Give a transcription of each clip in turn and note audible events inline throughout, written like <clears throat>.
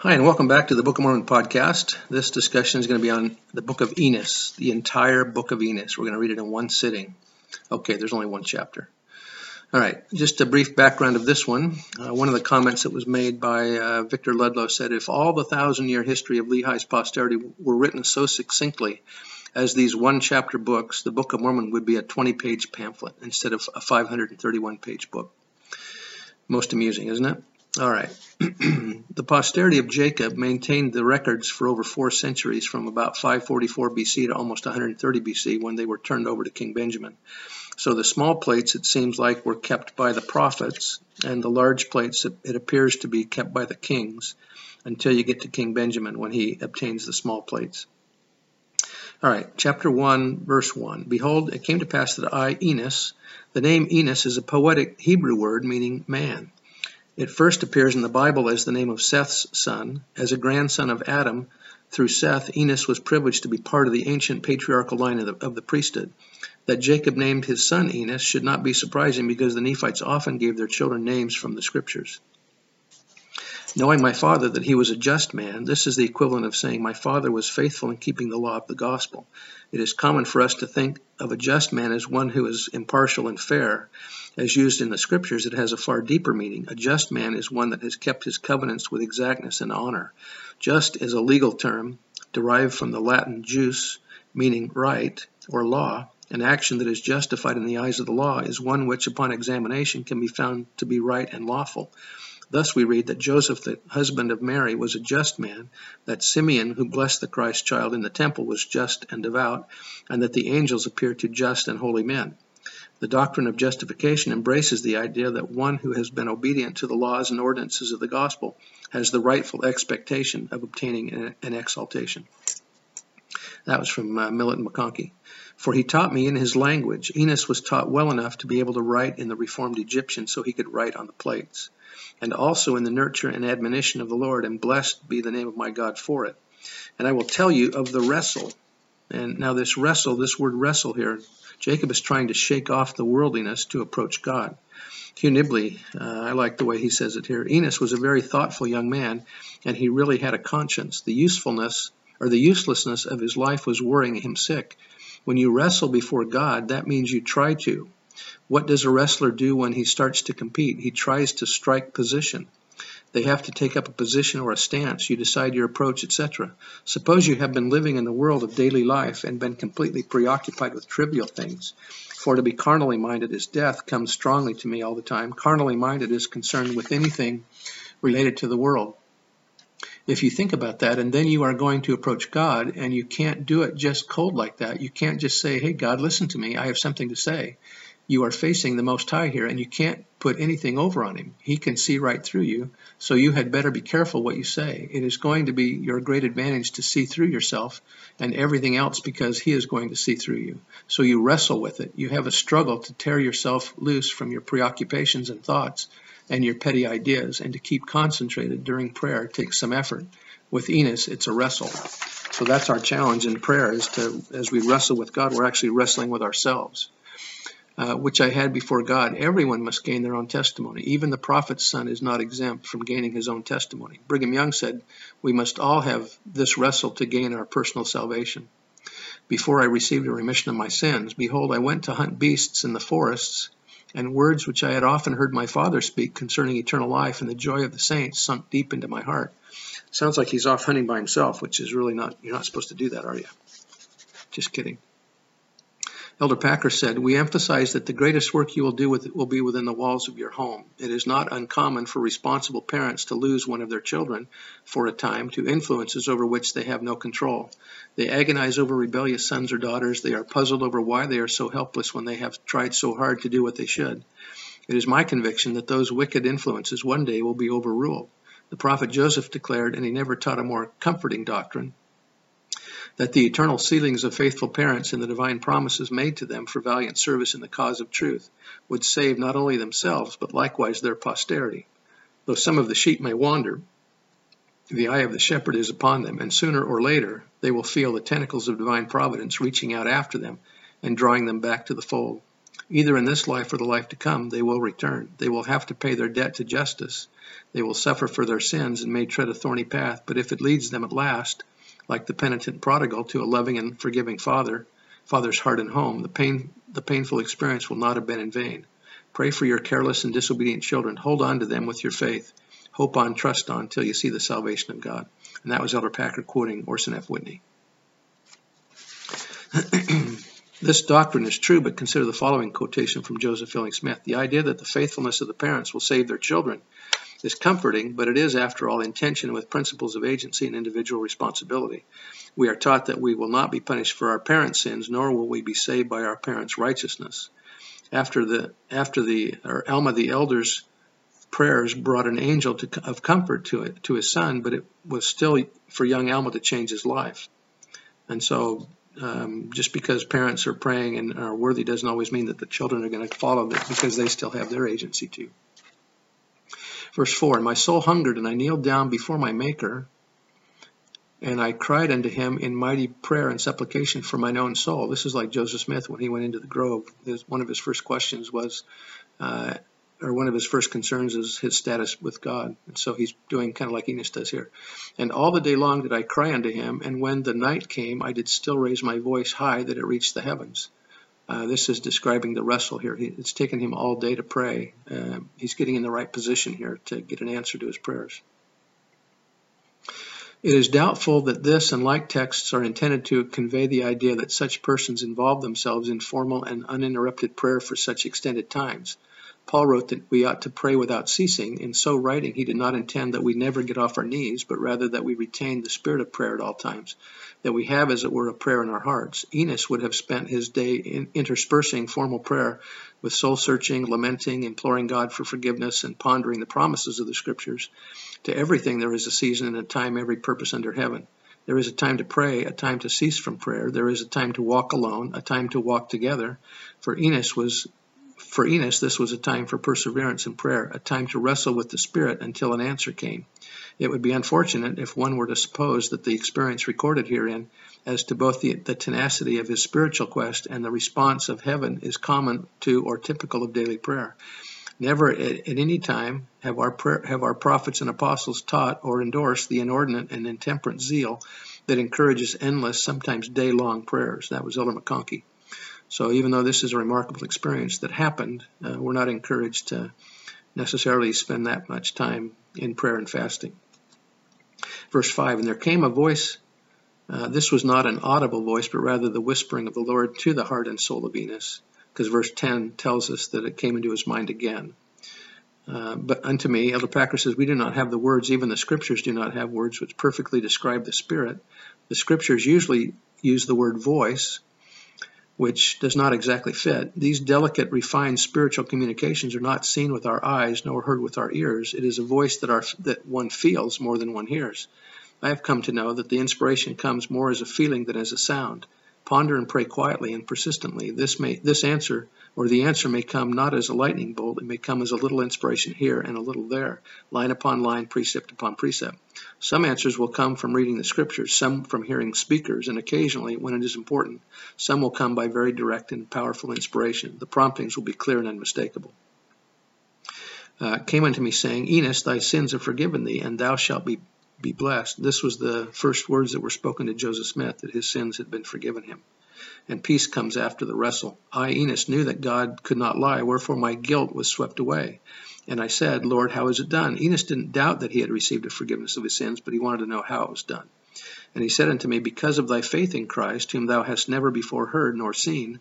Hi, and welcome back to the Book of Mormon podcast. This discussion is going to be on the Book of Enos, the entire Book of Enos. We're going to read it in one sitting. Okay, there's only one chapter. All right, just a brief background of this one. Uh, one of the comments that was made by uh, Victor Ludlow said if all the thousand year history of Lehi's posterity were written so succinctly as these one chapter books, the Book of Mormon would be a 20 page pamphlet instead of a 531 page book. Most amusing, isn't it? All right. <clears throat> the posterity of Jacob maintained the records for over four centuries from about 544 BC to almost 130 BC when they were turned over to King Benjamin. So the small plates, it seems like, were kept by the prophets, and the large plates, it appears to be kept by the kings until you get to King Benjamin when he obtains the small plates. All right, chapter 1, verse 1. Behold, it came to pass that I, Enos, the name Enos is a poetic Hebrew word meaning man. It first appears in the Bible as the name of Seth's son. As a grandson of Adam, through Seth, Enos was privileged to be part of the ancient patriarchal line of the, of the, priesthood. That Jacob named his son Enos should not be surprising because the Nephites often gave their children names from the scriptures. Knowing my father that he was a just man, this is the equivalent of saying my father was faithful in keeping the law of the gospel. It is common for us to think of a just man as one who is impartial and fair, as used in the scriptures, it has a far deeper meaning. A just man is one that has kept his covenants with exactness and honor. Just is a legal term derived from the Latin jus, meaning right or law. An action that is justified in the eyes of the law is one which, upon examination, can be found to be right and lawful. Thus we read that Joseph, the husband of Mary, was a just man, that Simeon, who blessed the Christ child in the temple, was just and devout, and that the angels appeared to just and holy men. The doctrine of justification embraces the idea that one who has been obedient to the laws and ordinances of the gospel has the rightful expectation of obtaining an exaltation. That was from uh, Millet and McConkie. For he taught me in his language. Enos was taught well enough to be able to write in the Reformed Egyptian so he could write on the plates. And also in the nurture and admonition of the Lord, and blessed be the name of my God for it. And I will tell you of the wrestle. And now this wrestle, this word wrestle here, Jacob is trying to shake off the worldliness to approach God. Hugh Nibley, uh, I like the way he says it here. Enos was a very thoughtful young man, and he really had a conscience. The usefulness or the uselessness of his life was worrying him sick. When you wrestle before God, that means you try to. What does a wrestler do when he starts to compete? He tries to strike position. They have to take up a position or a stance. You decide your approach, etc. Suppose you have been living in the world of daily life and been completely preoccupied with trivial things. For to be carnally minded is death comes strongly to me all the time. Carnally minded is concerned with anything related to the world. If you think about that, and then you are going to approach God, and you can't do it just cold like that. You can't just say, Hey, God, listen to me. I have something to say you are facing the Most High here, and you can't put anything over on him. He can see right through you, so you had better be careful what you say. It is going to be your great advantage to see through yourself and everything else because he is going to see through you. So you wrestle with it. You have a struggle to tear yourself loose from your preoccupations and thoughts and your petty ideas, and to keep concentrated during prayer takes some effort. With Enos, it's a wrestle. So that's our challenge in prayer is to, as we wrestle with God, we're actually wrestling with ourselves uh, which I had before God. Everyone must gain their own testimony. Even the prophet's son is not exempt from gaining his own testimony. Brigham Young said, We must all have this wrestle to gain our personal salvation. Before I received a remission of my sins, behold, I went to hunt beasts in the forests, and words which I had often heard my father speak concerning eternal life and the joy of the saints sunk deep into my heart. Sounds like he's off hunting by himself, which is really not, you're not supposed to do that, are you? Just kidding. Elder Packer said, We emphasize that the greatest work you will do with, will be within the walls of your home. It is not uncommon for responsible parents to lose one of their children for a time to influences over which they have no control. They agonize over rebellious sons or daughters. They are puzzled over why they are so helpless when they have tried so hard to do what they should. It is my conviction that those wicked influences one day will be overruled. The prophet Joseph declared, and he never taught a more comforting doctrine, that the eternal sealings of faithful parents and the divine promises made to them for valiant service in the cause of truth would save not only themselves, but likewise their posterity. Though some of the sheep may wander, the eye of the shepherd is upon them, and sooner or later they will feel the tentacles of divine providence reaching out after them and drawing them back to the fold. Either in this life or the life to come, they will return. They will have to pay their debt to justice. They will suffer for their sins and may tread a thorny path, but if it leads them at last like the penitent prodigal, to a loving and forgiving father, father's heart and home, the pain, the painful experience will not have been in vain. Pray for your careless and disobedient children. Hold on to them with your faith. Hope on, trust on, till you see the salvation of God. And that was Elder Packer quoting Orson F. Whitney. <clears throat> this doctrine is true, but consider the following quotation from Joseph Fielding Smith. The idea that the faithfulness of the parents will save their children is comforting, but it is, after all, in tension with principles of agency and individual responsibility. We are taught that we will not be punished for our parents' sins, nor will we be saved by our parents' righteousness. After the after the or Alma the elder's prayers brought an angel to, of comfort to it to his son, but it was still for young Alma to change his life. And so, um, just because parents are praying and are worthy doesn't always mean that the children are going to follow it because they still have their agency too. Verse 4 And my soul hungered, and I kneeled down before my Maker, and I cried unto him in mighty prayer and supplication for mine own soul. This is like Joseph Smith when he went into the grove. His, one of his first questions was, uh, or one of his first concerns is his status with God. And so he's doing kind of like Enos does here. And all the day long did I cry unto him, and when the night came, I did still raise my voice high that it reached the heavens. Uh, this is describing the wrestle here. He, it's taken him all day to pray. Uh, he's getting in the right position here to get an answer to his prayers. It is doubtful that this and like texts are intended to convey the idea that such persons involve themselves in formal and uninterrupted prayer for such extended times. Paul wrote that we ought to pray without ceasing. In so writing, he did not intend that we never get off our knees, but rather that we retain the spirit of prayer at all times, that we have, as it were, a prayer in our hearts. Enos would have spent his day in interspersing formal prayer with soul searching, lamenting, imploring God for forgiveness, and pondering the promises of the Scriptures. To everything there is a season and a time, every purpose under heaven. There is a time to pray, a time to cease from prayer. There is a time to walk alone, a time to walk together. For Enos was for Enos, this was a time for perseverance and prayer, a time to wrestle with the Spirit until an answer came. It would be unfortunate if one were to suppose that the experience recorded herein as to both the, the, tenacity of his spiritual quest and the response of heaven is common to or typical of daily prayer. Never at, at any time have our, prayer, have our prophets and apostles taught or endorsed the inordinate and intemperate zeal that encourages endless, sometimes day long prayers. That was Elder McConkie. So even though this is a remarkable experience that happened, uh, we're not encouraged to necessarily spend that much time in prayer and fasting. Verse 5 And there came a voice, uh, this was not an audible voice, but rather the whispering of the Lord to the heart and soul of Enos, because verse 10 tells us that it came into his mind again. Uh, but unto me, Elder Packer says, we do not have the words, even the scriptures do not have words which perfectly describe the Spirit. The scriptures usually use the word voice, which does not exactly fit. These delicate, refined spiritual communications are not seen with our eyes nor heard with our ears. It is a voice that, our, that one feels more than one hears. I have come to know that the inspiration comes more as a feeling than as a sound. Ponder and pray quietly and persistently. This may this answer or the answer may come not as a lightning bolt, it may come as a little inspiration here and a little there, line upon line, precept upon precept. Some answers will come from reading the scriptures, some from hearing speakers, and occasionally, when it is important, some will come by very direct and powerful inspiration. The promptings will be clear and unmistakable. Uh, came unto me saying, Enos, thy sins are forgiven thee, and thou shalt be be blessed. This was the first words that were spoken to Joseph Smith, that his sins had been forgiven him. And peace comes after the wrestle. I, Enos, knew that God could not lie, wherefore my guilt was swept away. And I said, Lord, how is it done? Enos didn't doubt that he had received a forgiveness of his sins, but he wanted to know how it was done. And he said unto me, Because of thy faith in Christ, whom thou hast never before heard nor seen,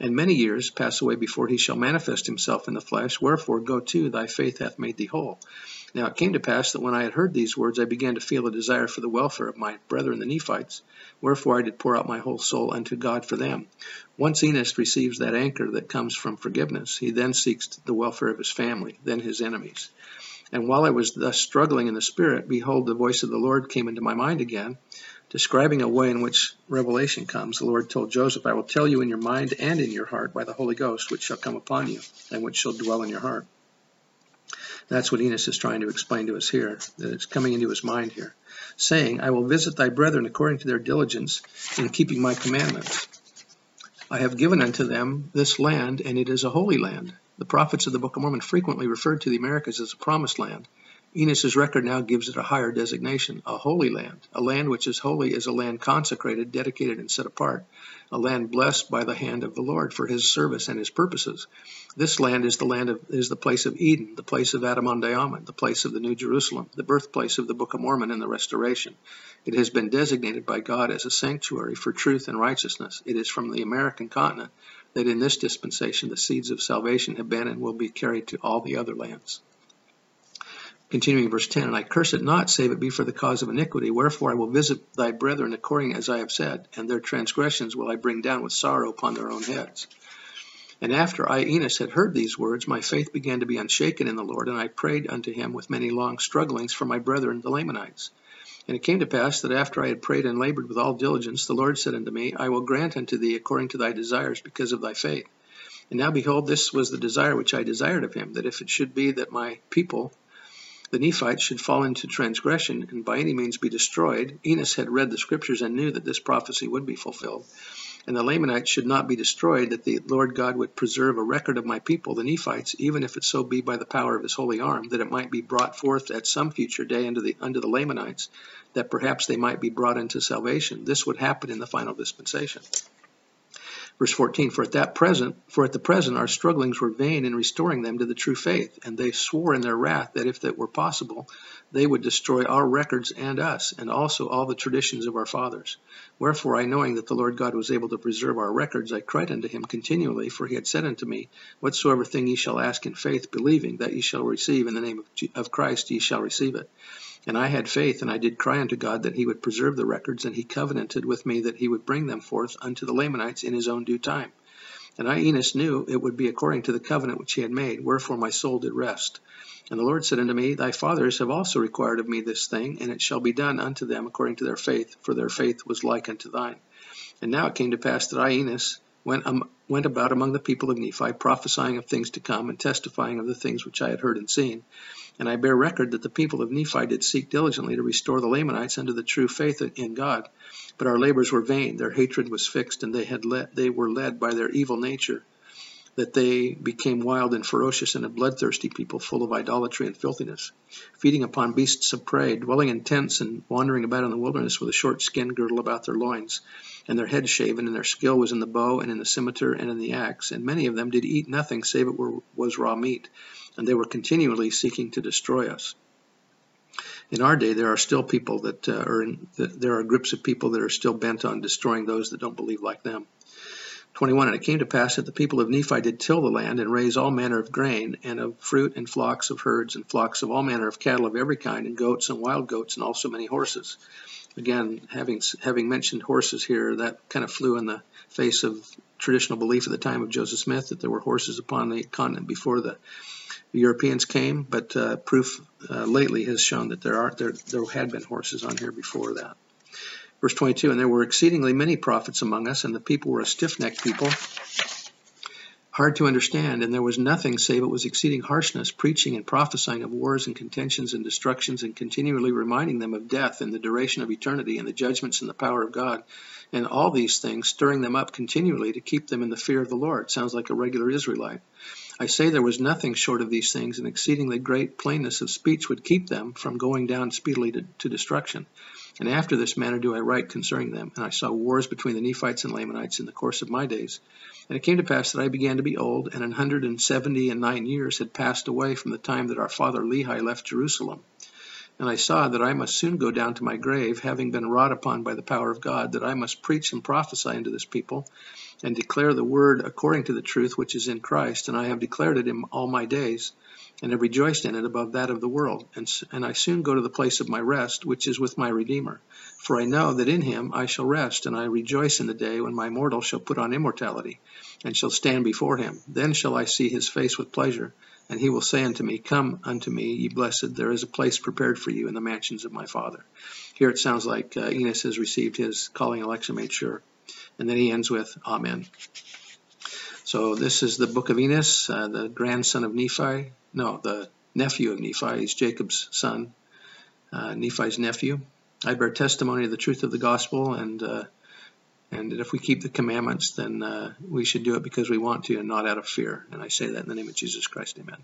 and many years pass away before he shall manifest himself in the flesh, wherefore go to, thy faith hath made thee whole. Now it came to pass that when I had heard these words, I began to feel a desire for the welfare of my brethren the Nephites. Wherefore I did pour out my whole soul unto God for them. Once Enos receives that anchor that comes from forgiveness, he then seeks the welfare of his family, then his enemies. And while I was thus struggling in the Spirit, behold, the voice of the Lord came into my mind again, describing a way in which revelation comes. The Lord told Joseph, I will tell you in your mind and in your heart by the Holy Ghost, which shall come upon you, and which shall dwell in your heart. That's what Enos is trying to explain to us here, that it's coming into his mind here, saying, I will visit thy brethren according to their diligence in keeping my commandments. I have given unto them this land, and it is a holy land. The prophets of the Book of Mormon frequently referred to the Americas as a promised land. Enos's record now gives it a higher designation, a holy land. A land which is holy is a land consecrated, dedicated, and set apart, a land blessed by the hand of the Lord for his service and his purposes. This land is the land of is the place of Eden, the place of Adam-ondi-Ahman, the place of the New Jerusalem, the birthplace of the Book of Mormon and the restoration. It has been designated by God as a sanctuary for truth and righteousness. It is from the American continent that in this dispensation the seeds of salvation have been and will be carried to all the other lands. Continuing verse 10, And I curse it not, save it be for the cause of iniquity. Wherefore I will visit thy brethren according as I have said, and their transgressions will I bring down with sorrow upon their own heads. And after I, Enos, had heard these words, my faith began to be unshaken in the Lord, and I prayed unto him with many long strugglings for my brethren the Lamanites. And it came to pass that after I had prayed and labored with all diligence, the Lord said unto me, I will grant unto thee according to thy desires because of thy faith. And now behold, this was the desire which I desired of him, that if it should be that my people, the Nephites, should fall into transgression and by any means be destroyed, Enos had read the scriptures and knew that this prophecy would be fulfilled and the Lamanites should not be destroyed, that the Lord God would preserve a record of my people, the Nephites, even if it so be by the power of his holy arm, that it might be brought forth at some future day unto the unto the Lamanites, that perhaps they might be brought into salvation. This would happen in the final dispensation. Verse 14, for at that present, for at the present our strugglings were vain in restoring them to the true faith, and they swore in their wrath that if that were possible, they would destroy our records and us, and also all the traditions of our fathers. Wherefore I knowing that the Lord God was able to preserve our records, I cried unto him continually, for he had said unto me, Whatsoever thing ye shall ask in faith, believing that ye shall receive in the name of, of Christ, ye shall receive it. And I had faith, and I did cry unto God that he would preserve the records, and he covenanted with me that he would bring them forth unto the Lamanites in his own due time. And I, Enos, knew it would be according to the covenant which he had made, wherefore my soul did rest. And the Lord said unto me, Thy fathers have also required of me this thing, and it shall be done unto them according to their faith, for their faith was like unto thine. And now it came to pass that I, Enos, went, um, went about among the people of Nephi, prophesying of things to come, and testifying of the things which I had heard and seen. And I bear record that the people of Nephi did seek diligently to restore the Lamanites unto the true faith in God. But our labors were vain, their hatred was fixed, and they had they were led by their evil nature, that they became wild and ferocious and a bloodthirsty people, full of idolatry and filthiness, feeding upon beasts of prey, dwelling in tents and wandering about in the wilderness with a short skin girdle about their loins, and their heads shaven, and their skill was in the bow and in the scimitar and in the axe. And many of them did eat nothing save it were, was raw meat and they were continually seeking to destroy us. In our day, there are still people that uh, are in, there are groups of people that are still bent on destroying those that don't believe like them. 21 And it came to pass that the people of Nephi did till the land and raise all manner of grain, and of fruit, and flocks of herds, and flocks of all manner of cattle of every kind, and goats and wild goats, and also many horses. Again, having having mentioned horses here, that kind of flew in the face of traditional belief at the time of Joseph Smith that there were horses upon the continent before the Europeans came, but uh, proof uh, lately has shown that there are there there had been horses on here before that. Verse 22, and there were exceedingly many prophets among us, and the people were a stiff-necked people, hard to understand, and there was nothing save it was exceeding harshness, preaching and prophesying of wars and contentions and destructions, and continually reminding them of death and the duration of eternity and the judgments and the power of God, and all these things, stirring them up continually to keep them in the fear of the Lord. Sounds like a regular Israelite. I say there was nothing short of these things, and exceedingly great plainness of speech would keep them from going down speedily to, to, destruction. And after this manner do I write concerning them. And I saw wars between the Nephites and Lamanites in the course of my days. And it came to pass that I began to be old, and an hundred and seventy and nine years had passed away from the time that our father Lehi left Jerusalem. And I saw that I must soon go down to my grave, having been wrought upon by the power of God, that I must preach and prophesy unto this people, and declare the word according to the truth which is in Christ, and I have declared it in all my days, and have rejoiced in it above that of the world. And, and I soon go to the place of my rest, which is with my Redeemer. For I know that in him I shall rest, and I rejoice in the day when my mortal shall put on immortality, and shall stand before him. Then shall I see his face with pleasure, And he will say unto me, Come unto me, ye blessed, there is a place prepared for you in the mansions of my Father. Here it sounds like uh, Enos has received his calling election made sure. And then he ends with, Amen. So this is the book of Enos, uh, the grandson of Nephi. No, the nephew of Nephi. He's Jacob's son, uh, Nephi's nephew. I bear testimony of the truth of the gospel, and and if we keep the commandments, then uh, we should do it because we want to and not out of fear. And I say that in the name of Jesus Christ. Amen.